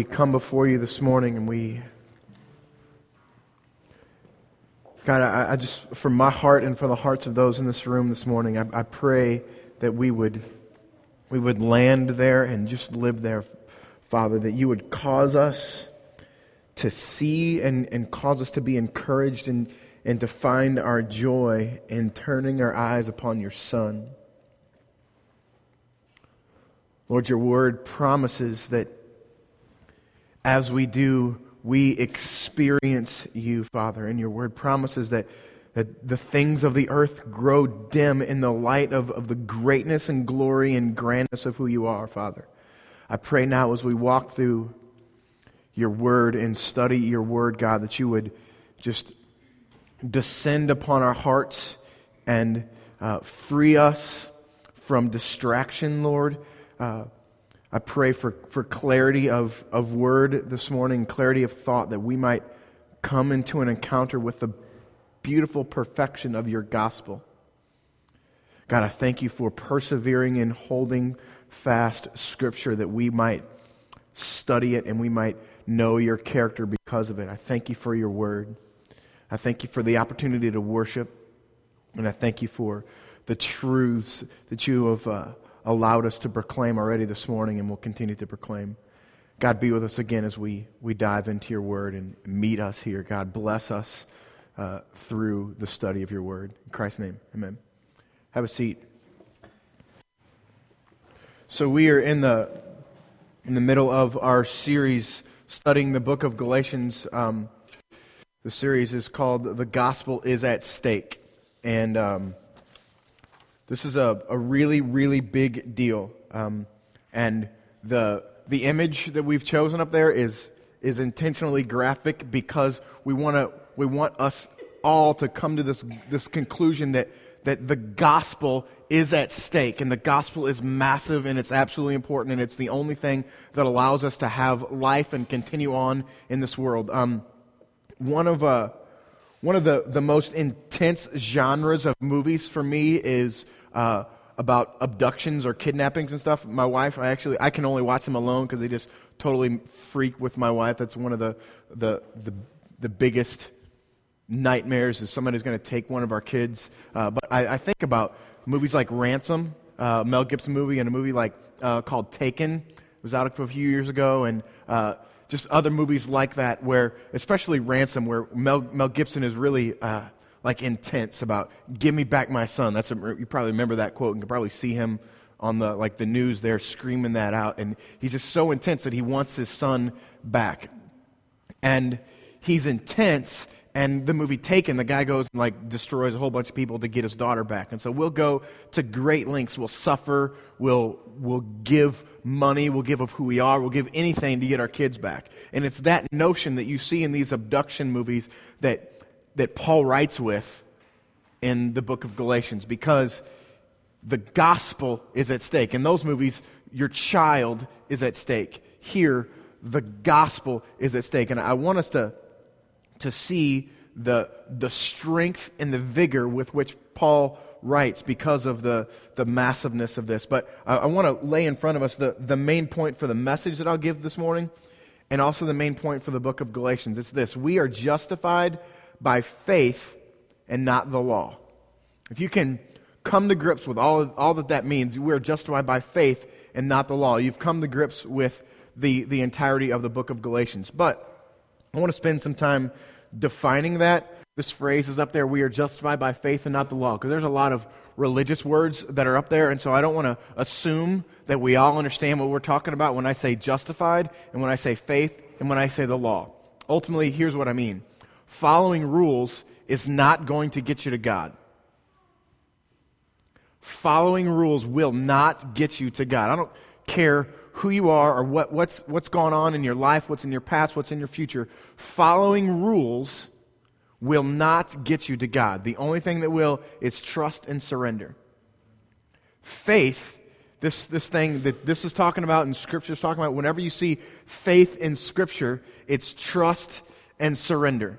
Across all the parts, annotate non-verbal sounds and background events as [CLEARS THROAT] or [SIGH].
we come before you this morning and we, God, I, I just, from my heart and from the hearts of those in this room this morning, I, I pray that we would, we would land there and just live there, Father, that you would cause us to see and, and cause us to be encouraged and, and to find our joy in turning our eyes upon your Son. Lord, your word promises that as we do, we experience you, Father. And your word promises that, that the things of the earth grow dim in the light of, of the greatness and glory and grandness of who you are, Father. I pray now as we walk through your word and study your word, God, that you would just descend upon our hearts and uh, free us from distraction, Lord. Uh, I pray for, for clarity of, of word this morning, clarity of thought, that we might come into an encounter with the beautiful perfection of your gospel. God, I thank you for persevering in holding fast Scripture that we might study it and we might know your character because of it. I thank you for your word. I thank you for the opportunity to worship. And I thank you for the truths that you have. Uh, allowed us to proclaim already this morning and will continue to proclaim. God, be with us again as we, we dive into your word and meet us here. God, bless us uh, through the study of your word. In Christ's name, amen. Have a seat. So, we are in the, in the middle of our series studying the book of Galatians. Um, the series is called The Gospel is at Stake. And. Um, this is a, a really, really big deal. Um, and the, the image that we've chosen up there is, is intentionally graphic because we, wanna, we want us all to come to this, this conclusion that, that the gospel is at stake and the gospel is massive and it's absolutely important and it's the only thing that allows us to have life and continue on in this world. Um, one of, uh, one of the, the most intense genres of movies for me is uh, about abductions or kidnappings and stuff. My wife, I actually, I can only watch them alone because they just totally freak with my wife. That's one of the, the, the, the biggest nightmares is somebody's going to take one of our kids. Uh, but I, I, think about movies like Ransom, uh, Mel Gibson movie, and a movie like uh, called Taken. It was out a few years ago, and uh, just other movies like that, where especially Ransom, where Mel, Mel Gibson is really uh, like intense about give me back my son. That's a, you probably remember that quote and can probably see him on the like the news there screaming that out and he's just so intense that he wants his son back. And he's intense and the movie Taken, the guy goes and like destroys a whole bunch of people to get his daughter back. And so we'll go to great lengths. We'll suffer. We'll, we'll give money. We'll give of who we are. We'll give anything to get our kids back. And it's that notion that you see in these abduction movies that that Paul writes with in the book of Galatians because the gospel is at stake. In those movies, your child is at stake. Here, the gospel is at stake. And I want us to, to see the, the strength and the vigor with which Paul writes because of the, the massiveness of this. But I, I want to lay in front of us the, the main point for the message that I'll give this morning and also the main point for the book of Galatians. It's this We are justified by faith and not the law. If you can come to grips with all, all that that means, we are justified by faith and not the law. You've come to grips with the, the entirety of the book of Galatians. But I want to spend some time defining that. This phrase is up there we are justified by faith and not the law, because there's a lot of religious words that are up there, and so I don't want to assume that we all understand what we're talking about when I say justified and when I say faith and when I say the law. Ultimately, here's what I mean following rules is not going to get you to God. Following rules will not get you to God. I don't care who you are or what, what's, what's gone on in your life, what's in your past, what's in your future. Following rules will not get you to God. The only thing that will is trust and surrender. Faith, this, this thing that this is talking about and Scripture is talking about, whenever you see faith in Scripture, it's trust and surrender.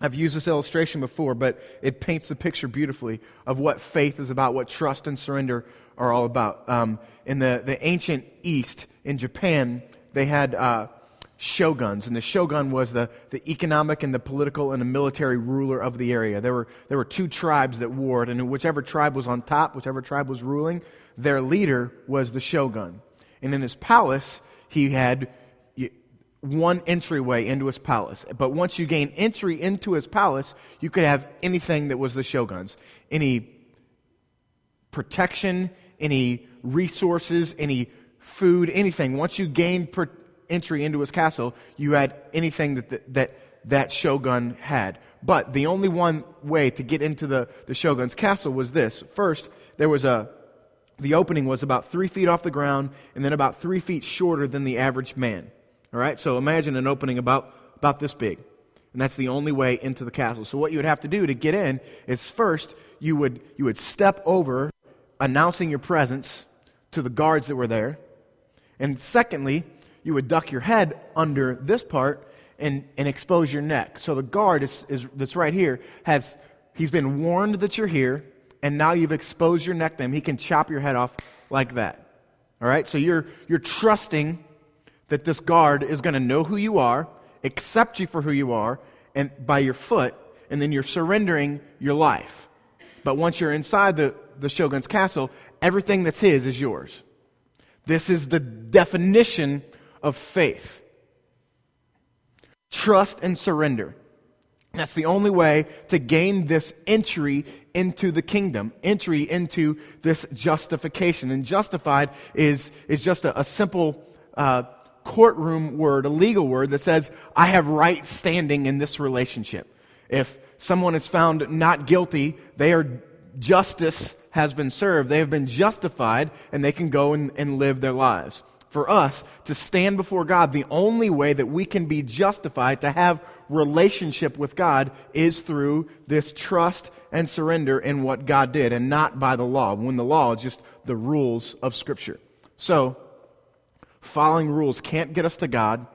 I've used this illustration before, but it paints the picture beautifully of what faith is about, what trust and surrender are all about. Um, in the, the ancient East, in Japan, they had uh, shoguns, and the shogun was the, the economic and the political and the military ruler of the area. There were, there were two tribes that warred, and whichever tribe was on top, whichever tribe was ruling, their leader was the shogun. And in his palace, he had one entryway into his palace. But once you gain entry into his palace, you could have anything that was the shogun's. Any protection, any resources, any food, anything. Once you gained per- entry into his castle, you had anything that, the, that that shogun had. But the only one way to get into the, the shogun's castle was this. First, there was a, the opening was about three feet off the ground and then about three feet shorter than the average man. All right, so imagine an opening about, about this big. And that's the only way into the castle. So what you would have to do to get in is first you would, you would step over, announcing your presence to the guards that were there. And secondly, you would duck your head under this part and, and expose your neck. So the guard is, is, that's right here has he's been warned that you're here, and now you've exposed your neck to him. He can chop your head off like that. All right? So you're you're trusting that this guard is going to know who you are, accept you for who you are, and by your foot, and then you're surrendering your life. But once you're inside the, the shogun's castle, everything that's his is yours. This is the definition of faith trust and surrender. That's the only way to gain this entry into the kingdom, entry into this justification. And justified is, is just a, a simple uh, courtroom word, a legal word that says, I have right standing in this relationship. If someone is found not guilty, they are justice has been served. They have been justified and they can go and, and live their lives. For us to stand before God, the only way that we can be justified to have relationship with God is through this trust and surrender in what God did and not by the law, when the law is just the rules of Scripture. So, Following rules can't get us to God,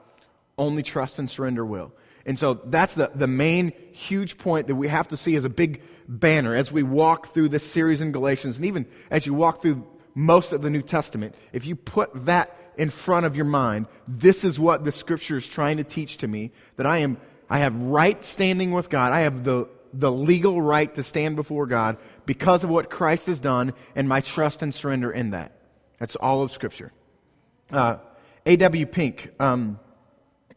only trust and surrender will. And so that's the, the main huge point that we have to see as a big banner as we walk through this series in Galatians, and even as you walk through most of the New Testament. If you put that in front of your mind, this is what the scripture is trying to teach to me that I am I have right standing with God. I have the the legal right to stand before God because of what Christ has done and my trust and surrender in that. That's all of scripture. Uh, A.W. Pink um,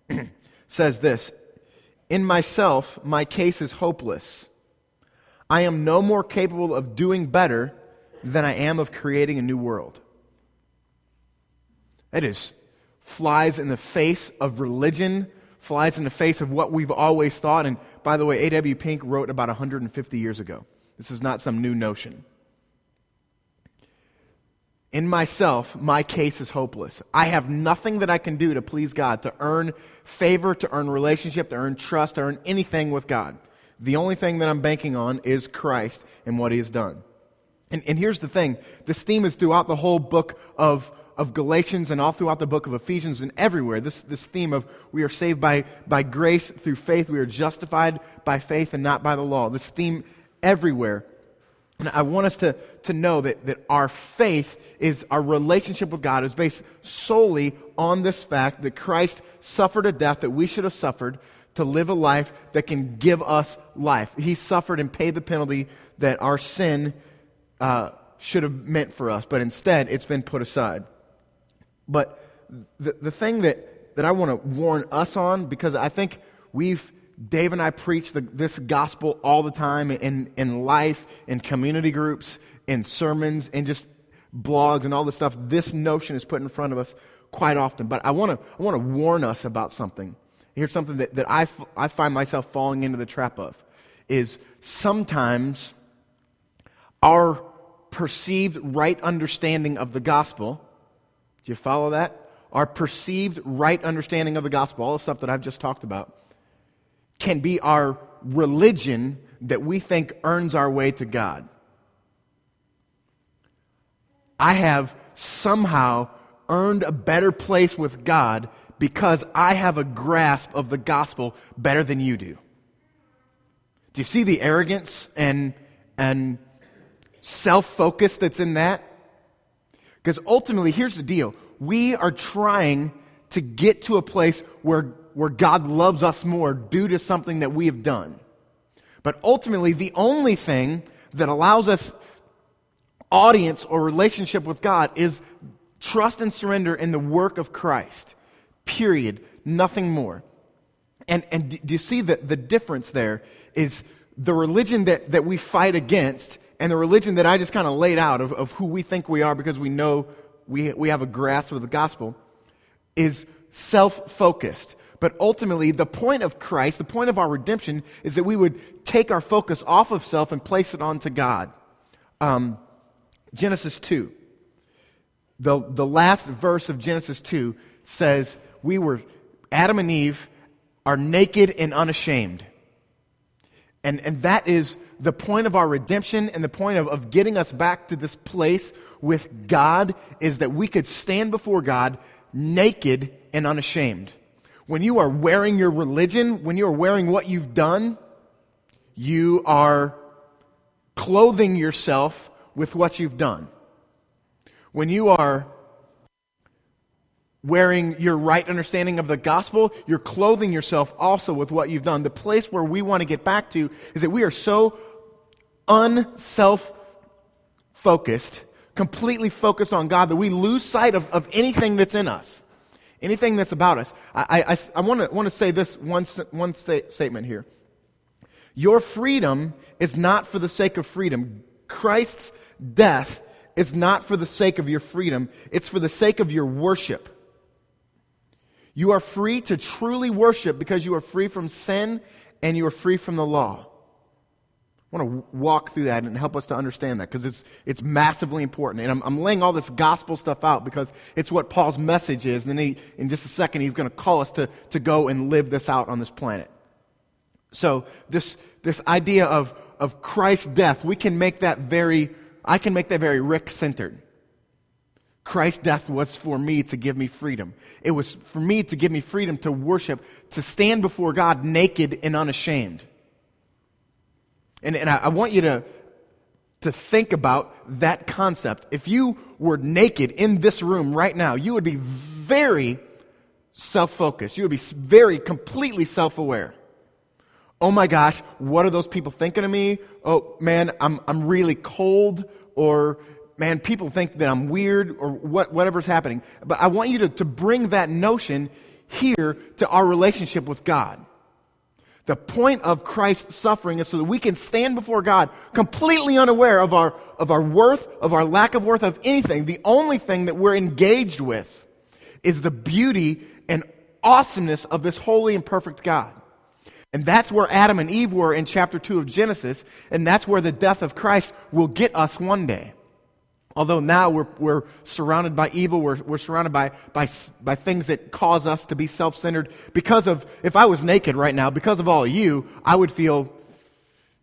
[CLEARS THROAT] says this In myself, my case is hopeless. I am no more capable of doing better than I am of creating a new world. That is, flies in the face of religion, flies in the face of what we've always thought. And by the way, A.W. Pink wrote about 150 years ago. This is not some new notion. In myself, my case is hopeless. I have nothing that I can do to please God, to earn favor, to earn relationship, to earn trust, to earn anything with God. The only thing that I'm banking on is Christ and what He has done. And, and here's the thing this theme is throughout the whole book of, of Galatians and all throughout the book of Ephesians and everywhere. This, this theme of we are saved by, by grace through faith, we are justified by faith and not by the law. This theme everywhere. And I want us to, to know that, that our faith is our relationship with God is based solely on this fact that Christ suffered a death that we should have suffered to live a life that can give us life. He suffered and paid the penalty that our sin uh, should have meant for us, but instead it's been put aside. But the, the thing that, that I want to warn us on, because I think we've Dave and I preach the, this gospel all the time in, in life, in community groups, in sermons, in just blogs and all this stuff. This notion is put in front of us quite often. But I want to I wanna warn us about something. Here's something that, that I, f- I find myself falling into the trap of is sometimes our perceived right understanding of the gospel, do you follow that? Our perceived right understanding of the gospel, all the stuff that I've just talked about, can be our religion that we think earns our way to God. I have somehow earned a better place with God because I have a grasp of the gospel better than you do. Do you see the arrogance and, and self focus that's in that? Because ultimately, here's the deal we are trying to get to a place where, where God loves us more due to something that we have done. But ultimately, the only thing that allows us audience or relationship with God is trust and surrender in the work of Christ. Period. Nothing more. And, and do you see that the difference there is the religion that, that we fight against and the religion that I just kind of laid out of, of who we think we are because we know we, we have a grasp of the gospel is self focused. But ultimately, the point of Christ, the point of our redemption, is that we would take our focus off of self and place it onto God. Um, Genesis 2. The, the last verse of Genesis 2 says, We were, Adam and Eve are naked and unashamed. And, and that is the point of our redemption and the point of, of getting us back to this place with God is that we could stand before God naked and unashamed. When you are wearing your religion, when you are wearing what you've done, you are clothing yourself with what you've done. When you are wearing your right understanding of the gospel, you're clothing yourself also with what you've done. The place where we want to get back to is that we are so unself focused, completely focused on God, that we lose sight of, of anything that's in us, anything that's about us. I, I, I want to say this one, one sta- statement here. Your freedom is not for the sake of freedom. Christ's death is not for the sake of your freedom, it's for the sake of your worship. You are free to truly worship because you are free from sin and you are free from the law. I want to walk through that and help us to understand that because it's, it's massively important. And I'm, I'm, laying all this gospel stuff out because it's what Paul's message is. And he, in just a second, he's going to call us to, to go and live this out on this planet. So, this, this idea of, of Christ's death, we can make that very, I can make that very Rick centered. Christ's death was for me to give me freedom. It was for me to give me freedom to worship, to stand before God naked and unashamed. And, and I, I want you to, to think about that concept. If you were naked in this room right now, you would be very self focused. You would be very completely self aware. Oh my gosh, what are those people thinking of me? Oh man, I'm, I'm really cold. Or man, people think that I'm weird or what, whatever's happening. But I want you to, to bring that notion here to our relationship with God. The point of Christ's suffering is so that we can stand before God completely unaware of our, of our worth, of our lack of worth, of anything. The only thing that we're engaged with is the beauty and awesomeness of this holy and perfect God. And that's where Adam and Eve were in chapter 2 of Genesis, and that's where the death of Christ will get us one day. Although now we're, we're surrounded by evil, we're, we're surrounded by, by, by things that cause us to be self centered. Because of, if I was naked right now, because of all of you, I would feel,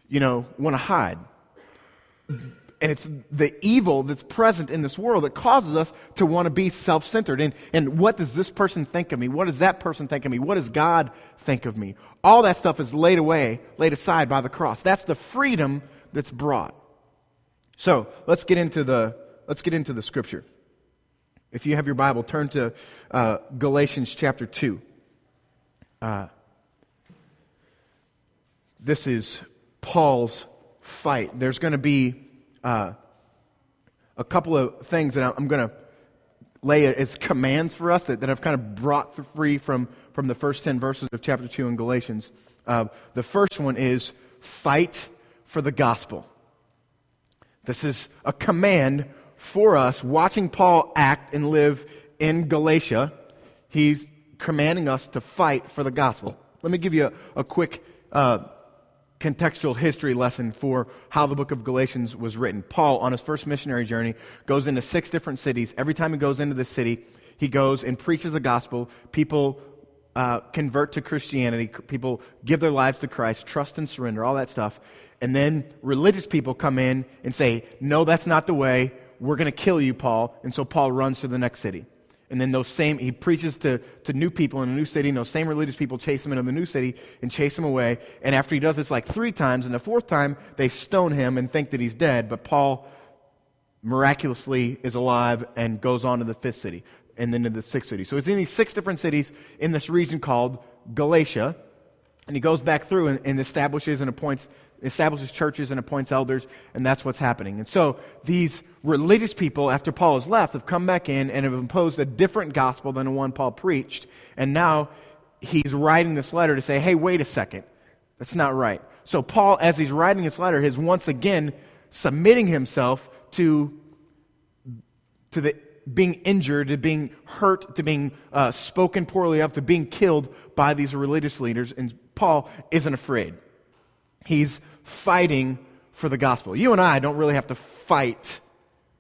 you know, want to hide. And it's the evil that's present in this world that causes us to want to be self centered. And, and what does this person think of me? What does that person think of me? What does God think of me? All that stuff is laid away, laid aside by the cross. That's the freedom that's brought. So let's get into the let's get into the scripture. If you have your Bible, turn to uh, Galatians chapter two. Uh, this is Paul's fight. There's going to be uh, a couple of things that I'm going to lay as commands for us that, that I've kind of brought free from, from the first 10 verses of chapter 2 in Galatians. Uh, the first one is fight for the gospel. This is a command for us watching Paul act and live in Galatia. He's commanding us to fight for the gospel. Let me give you a, a quick uh, contextual history lesson for how the book of Galatians was written. Paul, on his first missionary journey, goes into six different cities. Every time he goes into the city, he goes and preaches the gospel. People uh, convert to Christianity. People give their lives to Christ, trust and surrender, all that stuff. And then religious people come in and say, No, that's not the way. We're going to kill you, Paul. And so Paul runs to the next city. And then those same, he preaches to, to new people in a new city, and those same religious people chase him into the new city and chase him away. And after he does this like three times, and the fourth time, they stone him and think that he's dead. But Paul miraculously is alive and goes on to the fifth city and then to the sixth city. So it's in these six different cities in this region called Galatia. And he goes back through and, and establishes and appoints establishes churches and appoints elders, and that's what's happening. And so these religious people, after Paul has left, have come back in and have imposed a different gospel than the one Paul preached. And now he's writing this letter to say, hey, wait a second. That's not right. So Paul, as he's writing this letter, is once again submitting himself to, to the being injured, to being hurt, to being uh, spoken poorly of, to being killed by these religious leaders. And Paul isn't afraid. He's fighting for the gospel. You and I don't really have to fight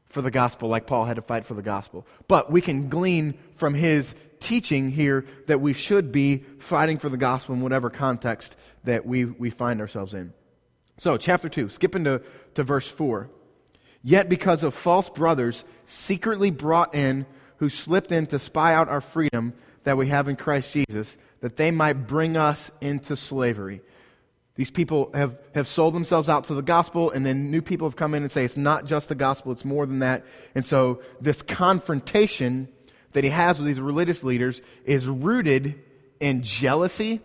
for the gospel like Paul had to fight for the gospel. But we can glean from his teaching here that we should be fighting for the gospel in whatever context that we, we find ourselves in. So, chapter 2, skipping to, to verse 4. Yet because of false brothers secretly brought in who slipped in to spy out our freedom that we have in Christ Jesus, that they might bring us into slavery. These people have, have sold themselves out to the gospel, and then new people have come in and say it's not just the gospel, it's more than that. And so this confrontation that he has with these religious leaders is rooted in jealousy,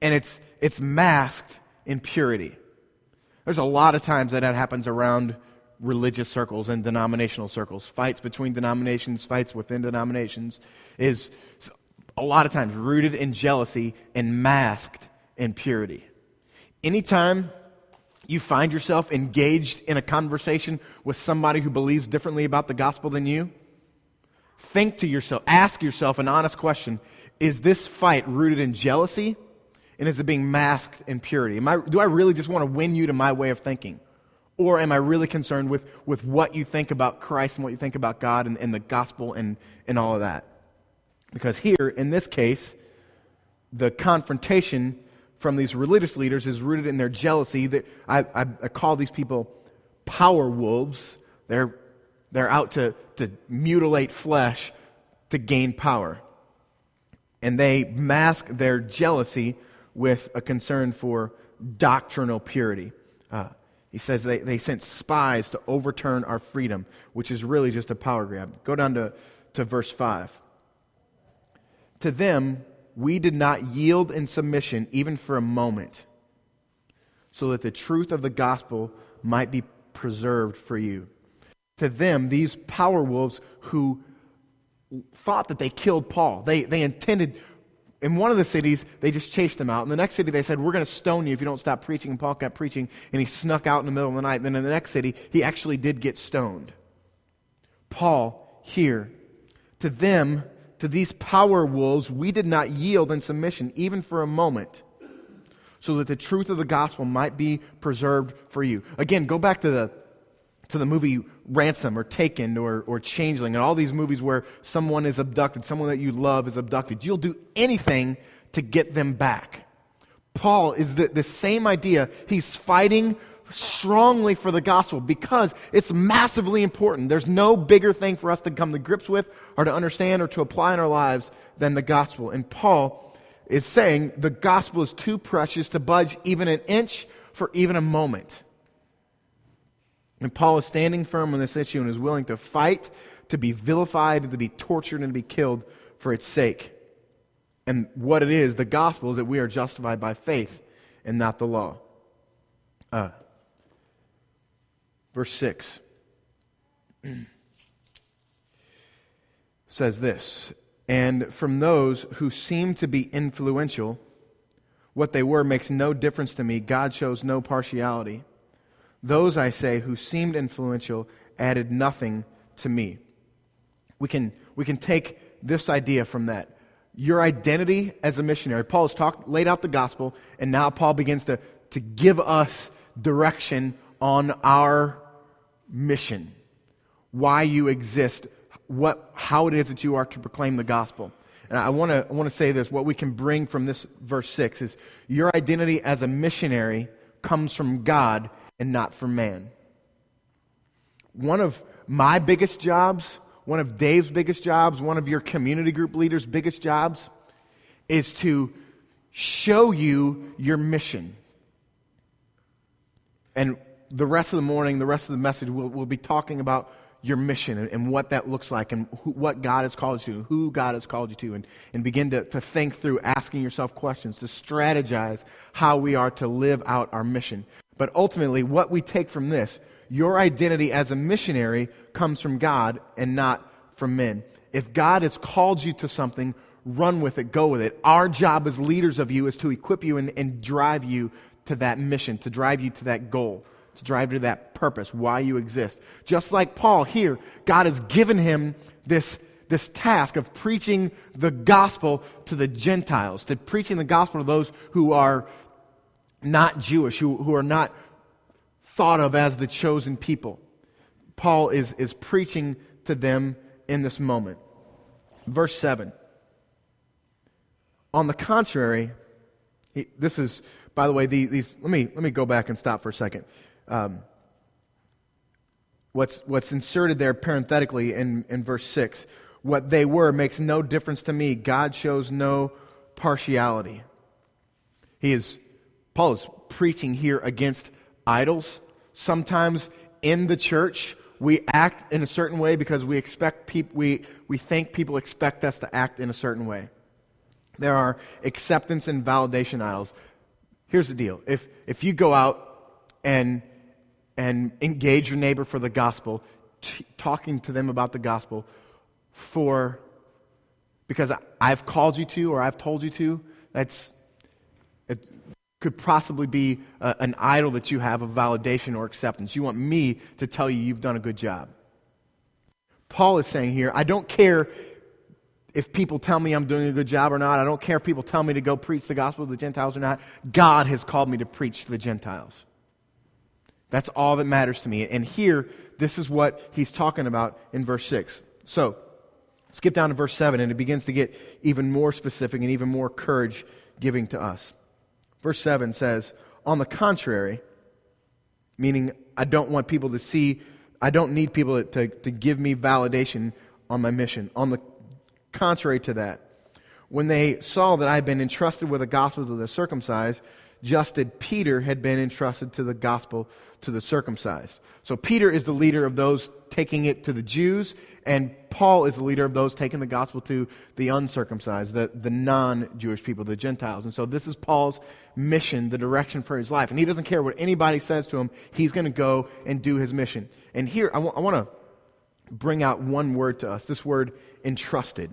and it's, it's masked in purity. There's a lot of times that that happens around religious circles and denominational circles. Fights between denominations, fights within denominations is a lot of times rooted in jealousy and masked in purity. Anytime you find yourself engaged in a conversation with somebody who believes differently about the gospel than you, think to yourself, ask yourself an honest question Is this fight rooted in jealousy? And is it being masked in purity? Am I, do I really just want to win you to my way of thinking? Or am I really concerned with, with what you think about Christ and what you think about God and, and the gospel and, and all of that? Because here, in this case, the confrontation from these religious leaders is rooted in their jealousy. That I, I, I call these people power wolves. They're, they're out to, to mutilate flesh to gain power. And they mask their jealousy with a concern for doctrinal purity. Uh, he says they, they sent spies to overturn our freedom, which is really just a power grab. Go down to, to verse 5. To them, we did not yield in submission even for a moment, so that the truth of the gospel might be preserved for you. To them, these power wolves who thought that they killed Paul, they, they intended in one of the cities, they just chased him out. In the next city, they said, We're going to stone you if you don't stop preaching. And Paul kept preaching, and he snuck out in the middle of the night. And then in the next city, he actually did get stoned. Paul, here, to them, to these power wolves, we did not yield in submission, even for a moment, so that the truth of the gospel might be preserved for you. Again, go back to the to the movie Ransom or Taken or, or Changeling and all these movies where someone is abducted, someone that you love is abducted. You'll do anything to get them back. Paul is the, the same idea. He's fighting strongly for the gospel because it's massively important. There's no bigger thing for us to come to grips with or to understand or to apply in our lives than the gospel. And Paul is saying the gospel is too precious to budge even an inch for even a moment. And Paul is standing firm on this issue and is willing to fight, to be vilified, to be tortured, and to be killed for its sake. And what it is, the gospel, is that we are justified by faith and not the law. Uh, verse 6 [CLEARS THROAT] says this And from those who seem to be influential, what they were makes no difference to me. God shows no partiality. Those, I say, who seemed influential added nothing to me. We can, we can take this idea from that. Your identity as a missionary. Paul has talked, laid out the gospel, and now Paul begins to, to give us direction on our mission, why you exist, what, how it is that you are to proclaim the gospel. And I want to I want to say this what we can bring from this verse 6 is your identity as a missionary comes from God and not from man. One of my biggest jobs, one of Dave's biggest jobs, one of your community group leaders' biggest jobs is to show you your mission. And the rest of the morning, the rest of the message, we'll, we'll be talking about your mission and, and what that looks like and who, what God has called you to, who God has called you to, and, and begin to, to think through asking yourself questions, to strategize how we are to live out our mission. But ultimately, what we take from this, your identity as a missionary comes from God and not from men. If God has called you to something, run with it, go with it. Our job as leaders of you is to equip you and, and drive you to that mission, to drive you to that goal, to drive to that purpose, why you exist. Just like Paul here, God has given him this, this task of preaching the gospel to the Gentiles, to preaching the gospel to those who are not Jewish, who, who are not thought of as the chosen people. Paul is, is preaching to them in this moment. Verse 7. On the contrary, he, this is, by the way, the, these, let me, let me go back and stop for a second. Um, what's, what's inserted there parenthetically in, in verse 6 what they were makes no difference to me. God shows no partiality. He is, Paul is preaching here against idols. Sometimes in the church, we act in a certain way because we expect people, we, we think people expect us to act in a certain way. There are acceptance and validation idols. Here's the deal. If, if you go out and, and engage your neighbor for the gospel, t- talking to them about the gospel for, because I've called you to or I've told you to, that's, it could possibly be a, an idol that you have of validation or acceptance. You want me to tell you you've done a good job. Paul is saying here, I don't care if people tell me I'm doing a good job or not. I don't care if people tell me to go preach the gospel to the Gentiles or not. God has called me to preach to the Gentiles. That's all that matters to me. And here, this is what he's talking about in verse 6. So, skip down to verse 7, and it begins to get even more specific and even more courage giving to us. Verse 7 says, On the contrary, meaning I don't want people to see, I don't need people to, to, give me validation on my mission. On the Contrary to that, when they saw that I had been entrusted with the gospel to the circumcised, just as Peter had been entrusted to the gospel to the circumcised. So Peter is the leader of those taking it to the Jews, and Paul is the leader of those taking the gospel to the uncircumcised, the, the non Jewish people, the Gentiles. And so this is Paul's mission, the direction for his life. And he doesn't care what anybody says to him, he's going to go and do his mission. And here, I, w- I want to bring out one word to us this word entrusted.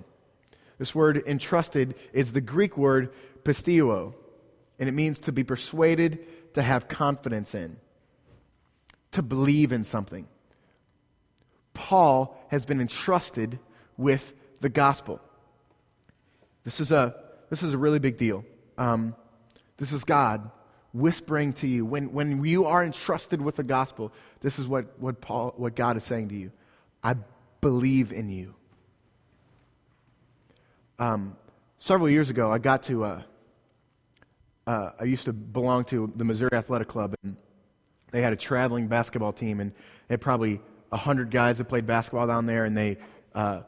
This word entrusted is the Greek word pisteuo, and it means to be persuaded, to have confidence in, to believe in something. Paul has been entrusted with the gospel. This is a, this is a really big deal. Um, this is God whispering to you. When, when you are entrusted with the gospel, this is what, what, Paul, what God is saying to you I believe in you. Um, several years ago, I got to, uh, uh, I used to belong to the Missouri Athletic Club, and they had a traveling basketball team, and they had probably 100 guys that played basketball down there, and they, uh,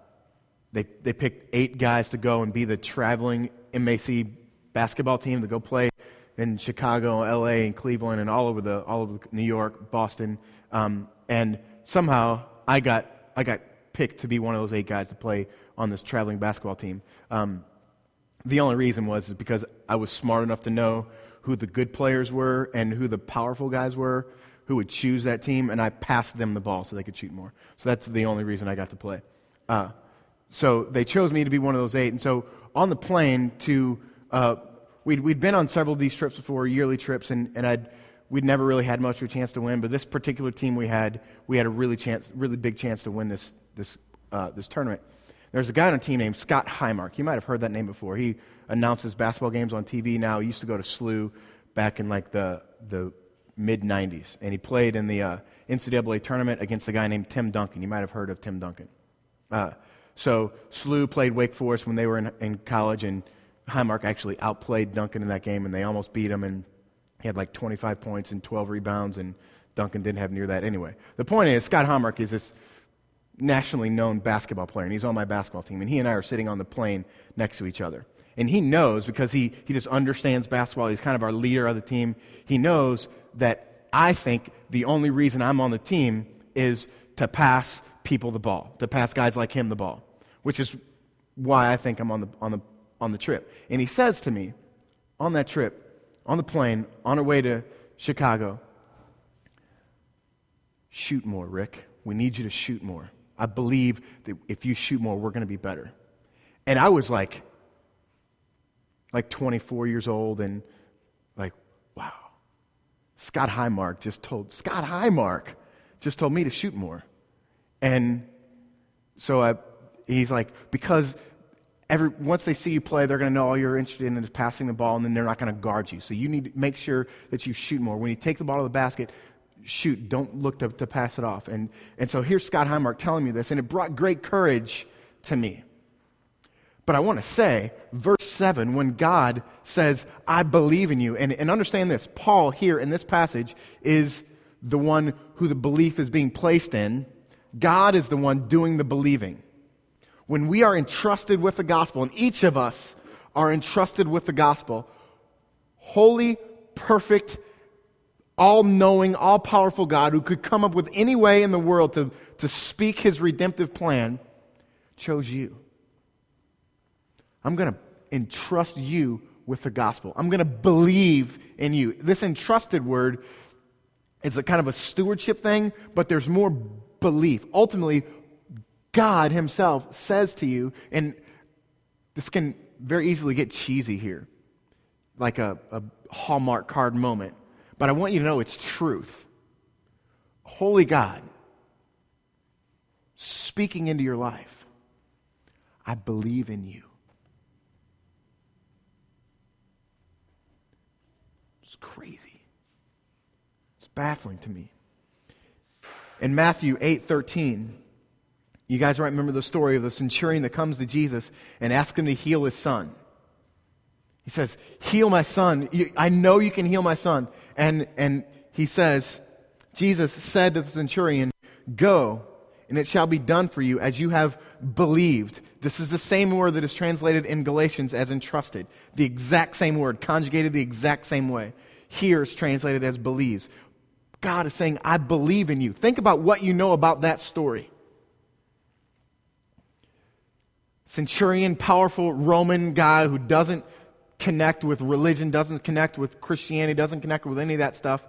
they, they picked eight guys to go and be the traveling MAC basketball team to go play in Chicago, LA, and Cleveland, and all over, the, all over New York, Boston. Um, and somehow I got, I got picked to be one of those eight guys to play on this traveling basketball team. Um, the only reason was because I was smart enough to know who the good players were and who the powerful guys were who would choose that team, and I passed them the ball so they could shoot more. So that's the only reason I got to play. Uh, so they chose me to be one of those eight. And so on the plane to, uh, we'd, we'd been on several of these trips before, yearly trips, and, and I'd, we'd never really had much of a chance to win. But this particular team we had, we had a really chance, really big chance to win this, this, uh, this tournament. There's a guy on a team named Scott Highmark. You might have heard that name before. He announces basketball games on TV now. He used to go to SLU back in like the, the mid 90s. And he played in the uh, NCAA tournament against a guy named Tim Duncan. You might have heard of Tim Duncan. Uh, so SLU played Wake Forest when they were in, in college, and Highmark actually outplayed Duncan in that game, and they almost beat him. And he had like 25 points and 12 rebounds, and Duncan didn't have near that anyway. The point is, Scott Highmark is this nationally known basketball player, and he's on my basketball team. And he and I are sitting on the plane next to each other. And he knows, because he, he just understands basketball, he's kind of our leader of the team, he knows that I think the only reason I'm on the team is to pass people the ball, to pass guys like him the ball, which is why I think I'm on the, on the, on the trip. And he says to me on that trip, on the plane, on our way to Chicago, shoot more, Rick. We need you to shoot more. I believe that if you shoot more, we're going to be better. And I was like, like 24 years old and like, wow. Scott Highmark just told, Scott Highmark just told me to shoot more. And so I, he's like, because every, once they see you play, they're going to know all you're interested in is passing the ball, and then they're not going to guard you. So you need to make sure that you shoot more. When you take the ball to the basket, shoot. Don't look to, to pass it off. And, and so here's Scott Highmark telling me this, and it brought great courage to me. But I want to say, verse 7, when God says, I believe in you, and, and understand this, Paul here in this passage is the one who the belief is being placed in. God is the one doing the believing. When we are entrusted with the gospel, and each of us are entrusted with the gospel, holy, perfect, all knowing, all powerful God who could come up with any way in the world to, to speak his redemptive plan chose you. I'm going to entrust you with the gospel. I'm going to believe in you. This entrusted word is a kind of a stewardship thing, but there's more belief. Ultimately, God Himself says to you, and this can very easily get cheesy here, like a, a Hallmark card moment. But I want you to know it's truth. Holy God, speaking into your life, I believe in you. It's crazy. It's baffling to me. In Matthew 8 13, you guys might remember the story of the centurion that comes to Jesus and asks him to heal his son. He says, Heal my son. I know you can heal my son. And, and he says, Jesus said to the centurion, Go, and it shall be done for you as you have believed. This is the same word that is translated in Galatians as entrusted. The exact same word, conjugated the exact same way. Here is translated as believes. God is saying, I believe in you. Think about what you know about that story. Centurion, powerful Roman guy who doesn't connect with religion, doesn't connect with Christianity, doesn't connect with any of that stuff,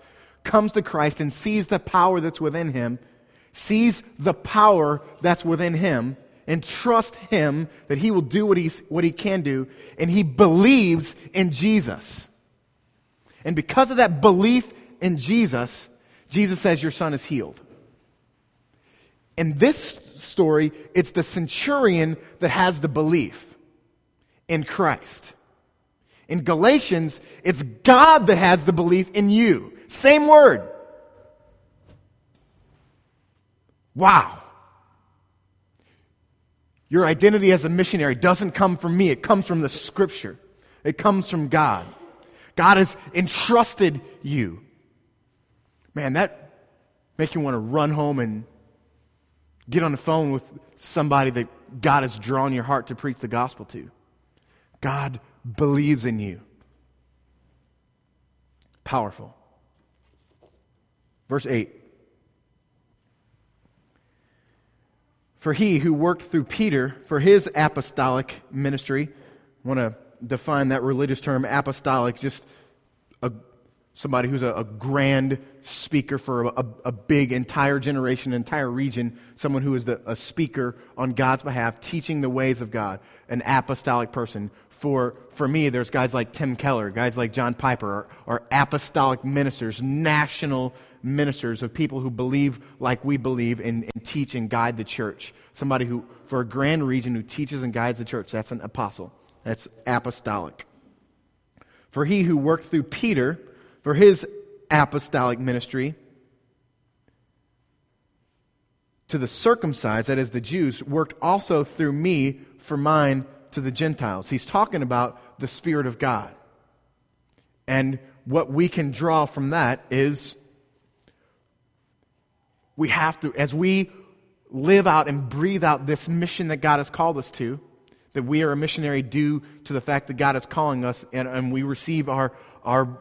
comes to Christ and sees the power that's within him, sees the power that's within him, and trusts him that he will do what, he's, what he can do, and he believes in Jesus. And because of that belief in Jesus, Jesus says, Your son is healed. In this story, it's the centurion that has the belief in Christ. In Galatians, it's God that has the belief in you. Same word. Wow. Your identity as a missionary doesn't come from me, it comes from the scripture, it comes from God. God has entrusted you. Man, that makes you want to run home and get on the phone with somebody that God has drawn your heart to preach the gospel to. God believes in you. Powerful. Verse 8. For he who worked through Peter for his apostolic ministry, I want to define that religious term apostolic, just a, somebody who's a, a, grand speaker for a, a, big entire generation, entire region, someone who is the, a speaker on God's behalf, teaching the ways of God, an apostolic person for, for me, there's guys like Tim Keller, guys like John Piper, are, apostolic ministers, national ministers of people who believe like we believe and, and teach and guide the church. Somebody who, for a grand region, who teaches and guides the church. That's an apostle. That's apostolic. For he who worked through Peter for his apostolic ministry to the circumcised, that is the Jews, worked also through me for mine to the Gentiles. He's talking about the Spirit of God. And what we can draw from that is we have to, as we live out and breathe out this mission that God has called us to, that we are a missionary due to the fact that God is calling us and, and we receive our, our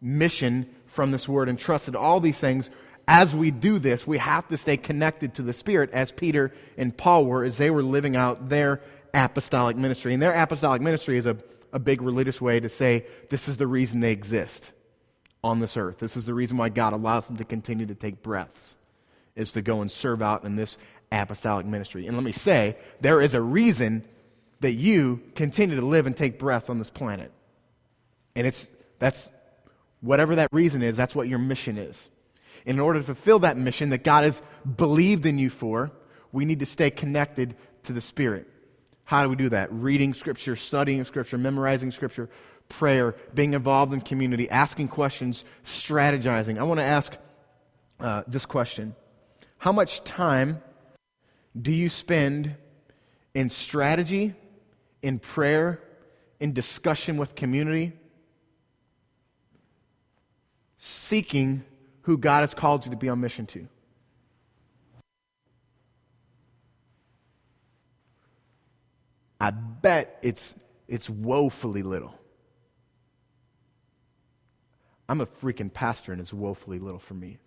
mission from this word and trusted all these things. As we do this, we have to stay connected to the Spirit as Peter and Paul were as they were living out their apostolic ministry. And their apostolic ministry is a, a big religious way to say this is the reason they exist on this earth. This is the reason why God allows them to continue to take breaths, is to go and serve out in this apostolic ministry. And let me say, there is a reason that you continue to live and take breaths on this planet. And it's that's whatever that reason is, that's what your mission is. And in order to fulfill that mission that God has believed in you for, we need to stay connected to the Spirit. How do we do that? Reading Scripture, studying Scripture, memorizing Scripture, prayer, being involved in community, asking questions, strategizing. I want to ask uh, this question How much time do you spend in strategy, in prayer, in discussion with community, seeking who God has called you to be on mission to? I bet it's, it's woefully little. I'm a freaking pastor, and it's woefully little for me.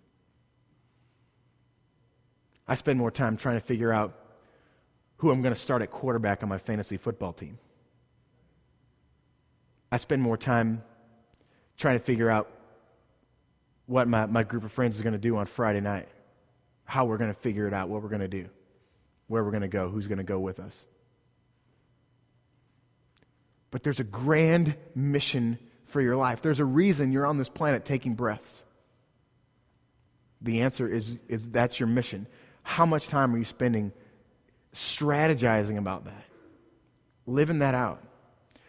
I spend more time trying to figure out who I'm going to start at quarterback on my fantasy football team. I spend more time trying to figure out what my, my group of friends is going to do on Friday night, how we're going to figure it out, what we're going to do, where we're going to go, who's going to go with us. But there's a grand mission for your life. There's a reason you're on this planet taking breaths. The answer is, is that's your mission. How much time are you spending strategizing about that? Living that out?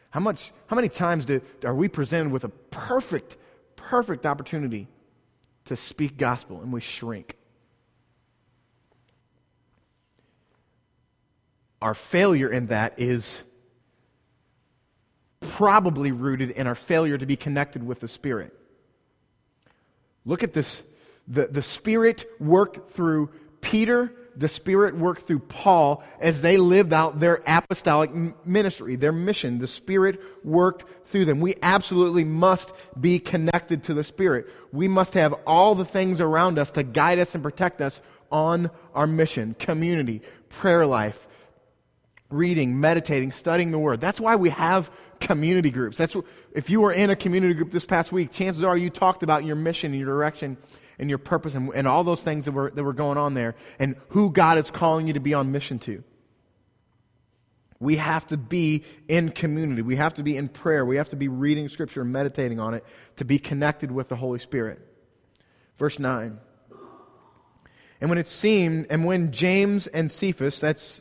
How, much, how many times do, are we presented with a perfect, perfect opportunity to speak gospel and we shrink? Our failure in that is probably rooted in our failure to be connected with the Spirit. Look at this. The, the Spirit worked through Peter, the Spirit worked through Paul as they lived out their apostolic ministry, their mission. The Spirit worked through them. We absolutely must be connected to the Spirit. We must have all the things around us to guide us and protect us on our mission community, prayer life, reading, meditating, studying the Word. That's why we have community groups. That's if you were in a community group this past week, chances are you talked about your mission and your direction and your purpose and, and all those things that were, that were going on there and who God is calling you to be on mission to. We have to be in community. We have to be in prayer. We have to be reading Scripture and meditating on it to be connected with the Holy Spirit. Verse 9. And when it seemed, and when James and Cephas, that's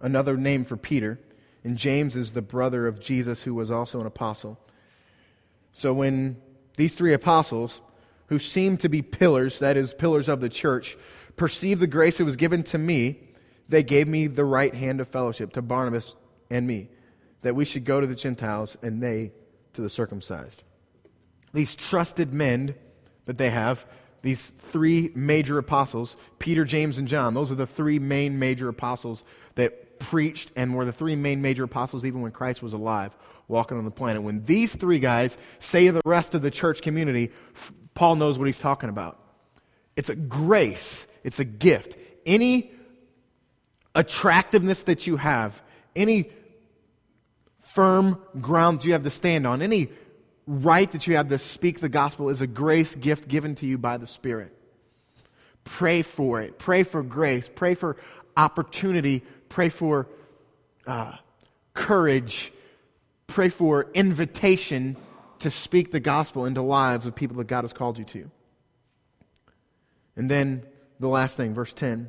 another name for Peter, and James is the brother of Jesus, who was also an apostle. So when these three apostles, who seemed to be pillars, that is, pillars of the church, perceived the grace that was given to me, they gave me the right hand of fellowship to Barnabas and me, that we should go to the Gentiles and they to the circumcised. These trusted men that they have, these three major apostles, Peter, James, and John, those are the three main major apostles that preached and were the three main major apostles even when Christ was alive, walking on the planet. When these three guys say to the rest of the church community, Paul knows what he's talking about. It's a grace, it's a gift. Any attractiveness that you have, any firm grounds you have to stand on, any right that you have to speak the gospel is a grace gift given to you by the Spirit. Pray for it. Pray for grace. Pray for opportunity Pray for uh, courage. Pray for invitation to speak the gospel into lives of people that God has called you to. And then the last thing, verse 10.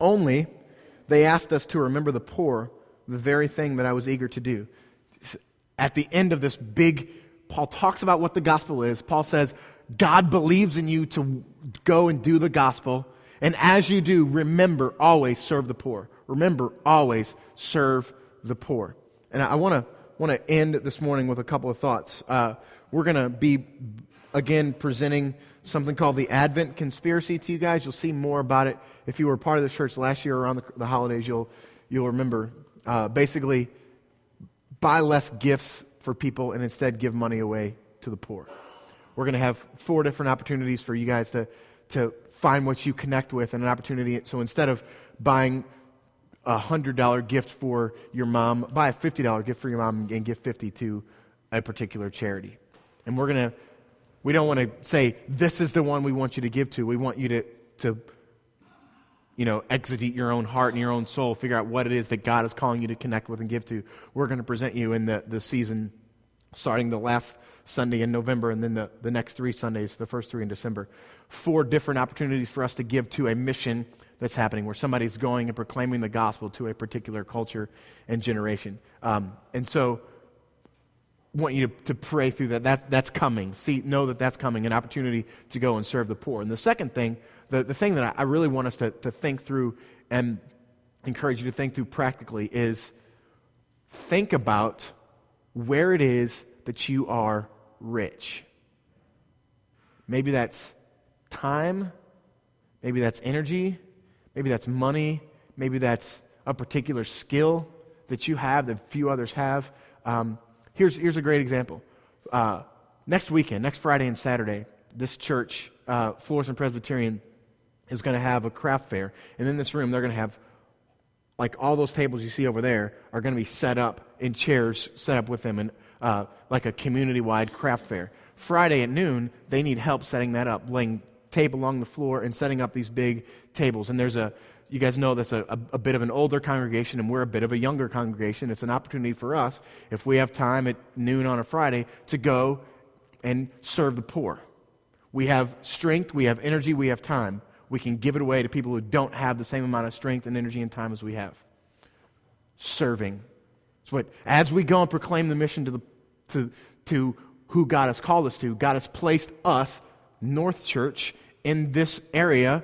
Only they asked us to remember the poor, the very thing that I was eager to do. At the end of this big, Paul talks about what the gospel is. Paul says, God believes in you to go and do the gospel. And as you do, remember always serve the poor. Remember always serve the poor. And I want to want to end this morning with a couple of thoughts. Uh, we're going to be again presenting something called the Advent Conspiracy to you guys. You'll see more about it if you were part of the church last year around the, the holidays. You'll you'll remember. Uh, basically, buy less gifts for people and instead give money away to the poor. We're going to have four different opportunities for you guys to, to find what you connect with and an opportunity. So instead of buying a $100 gift for your mom, buy a $50 gift for your mom and give 50 to a particular charity. And we're going to, we don't want to say, this is the one we want you to give to. We want you to, to you know, exegete your own heart and your own soul, figure out what it is that God is calling you to connect with and give to. We're going to present you in the, the season starting the last Sunday in November and then the, the next three Sundays, the first three in December. Four different opportunities for us to give to a mission that's happening where somebody's going and proclaiming the gospel to a particular culture and generation. Um, and so, want you to, to pray through that. that. That's coming. See, know that that's coming, an opportunity to go and serve the poor. And the second thing, the, the thing that I really want us to, to think through and encourage you to think through practically is think about where it is that you are rich. Maybe that's time, maybe that's energy, maybe that's money, maybe that's a particular skill that you have that few others have. Um, here's, here's a great example. Uh, next weekend, next Friday and Saturday, this church, uh, Florissant Presbyterian, is going to have a craft fair. And in this room, they're going to have, like all those tables you see over there, are going to be set up in chairs set up with them, and uh, like a community wide craft fair. Friday at noon, they need help setting that up, laying tape along the floor and setting up these big tables. And there's a, you guys know that's a, a, a, bit of an older congregation, and we're a bit of a younger congregation. It's an opportunity for us, if we have time at noon on a Friday, to go and serve the poor. We have strength, we have energy, we have time. We can give it away to people who don't have the same amount of strength and energy and time as we have. Serving. So, what, as we go and proclaim the mission to, the, to, to who God has called us to, God has placed us, North Church, in this area,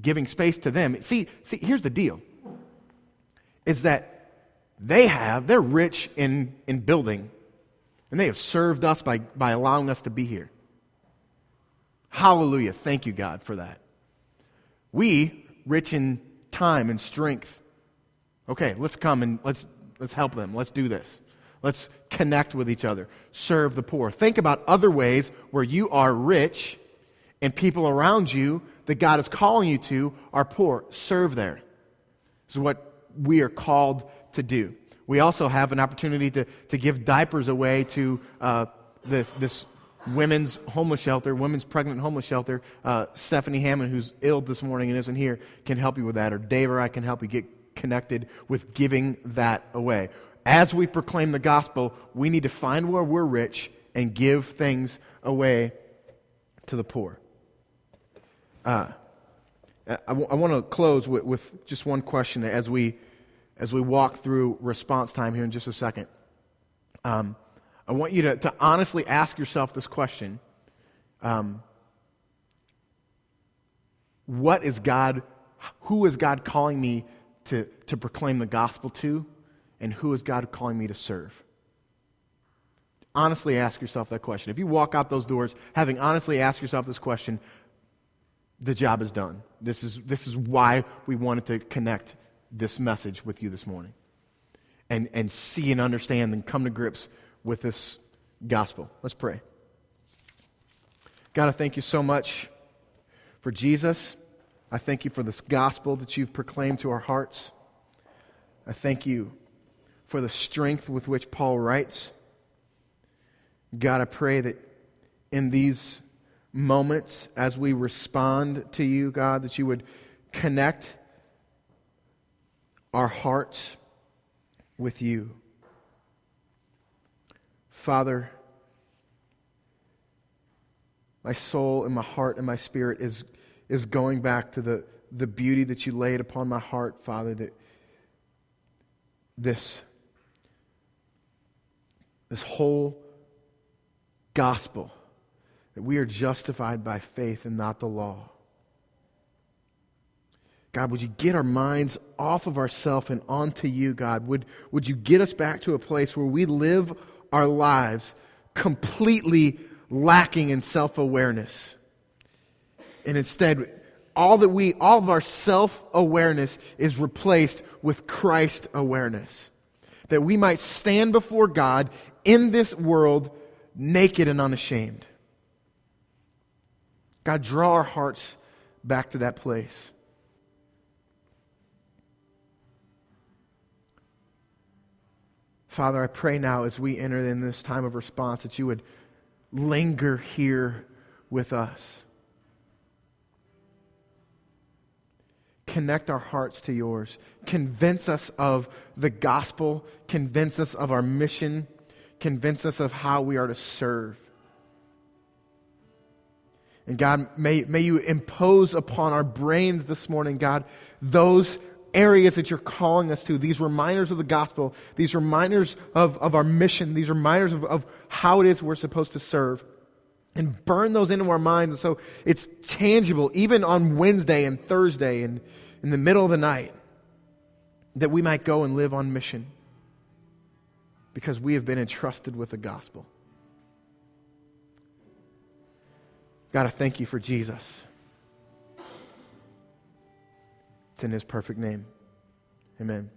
giving space to them. See, see, here's the deal is that they have, they're rich in, in building, and they have served us by, by allowing us to be here. Hallelujah. Thank you, God, for that. We, rich in time and strength. Okay, let's come and let's, let's help them. Let's do this. Let's connect with each other, serve the poor. Think about other ways where you are rich and people around you that God is calling you to are poor. Serve there. This is what we are called to do. We also have an opportunity to, to give diapers away to uh, this, this women's homeless shelter, women's pregnant homeless shelter. Uh, Stephanie Hammond, who's ill this morning and isn't here, can help you with that. Or Dave or I can help you get connected with giving that away as we proclaim the gospel, we need to find where we're rich and give things away to the poor. Uh, I, w- I want to close with, with just one question as we, as we walk through response time here in just a second. Um, I want you to, to honestly ask yourself this question um, What is God, who is God calling me to, to proclaim the gospel to? and who is God calling me to serve? Honestly ask yourself that question. If you walk out those doors having honestly asked yourself this question, the job is done. This is, this is why we wanted to connect this message with you this morning and, and see and understand and come to grips with this gospel. Let's pray. God, I thank you so much for Jesus. I thank you for this gospel that you've proclaimed to our hearts. I thank you for the strength with which Paul writes. God, I pray that in these moments, as we respond to you, God, that you would connect our hearts with you. Father, my soul and my heart and my spirit is, is going back to the, the beauty that you laid upon my heart, Father, that this this whole gospel that we are justified by faith and not the law. God, would you get our minds off of ourselves and onto you, God? Would, would you get us back to a place where we live our lives completely lacking in self awareness? And instead, all that we, all of our self awareness is replaced with Christ awareness that we might stand before God in this world naked and unashamed. God, draw our hearts back to that place. Father, I pray now as we enter in this time of response that you would linger here with us. Connect our hearts to yours. Convince us of the gospel. Convince us of our mission. Convince us of how we are to serve. And God, may, may you impose upon our brains this morning, God, those areas that you're calling us to, these reminders of the gospel, these reminders of, of our mission, these reminders of, of how it is we're supposed to serve. And burn those into our minds. And so it's tangible, even on Wednesday and Thursday and in the middle of the night, that we might go and live on mission because we have been entrusted with the gospel. God, I thank you for Jesus. It's in his perfect name. Amen.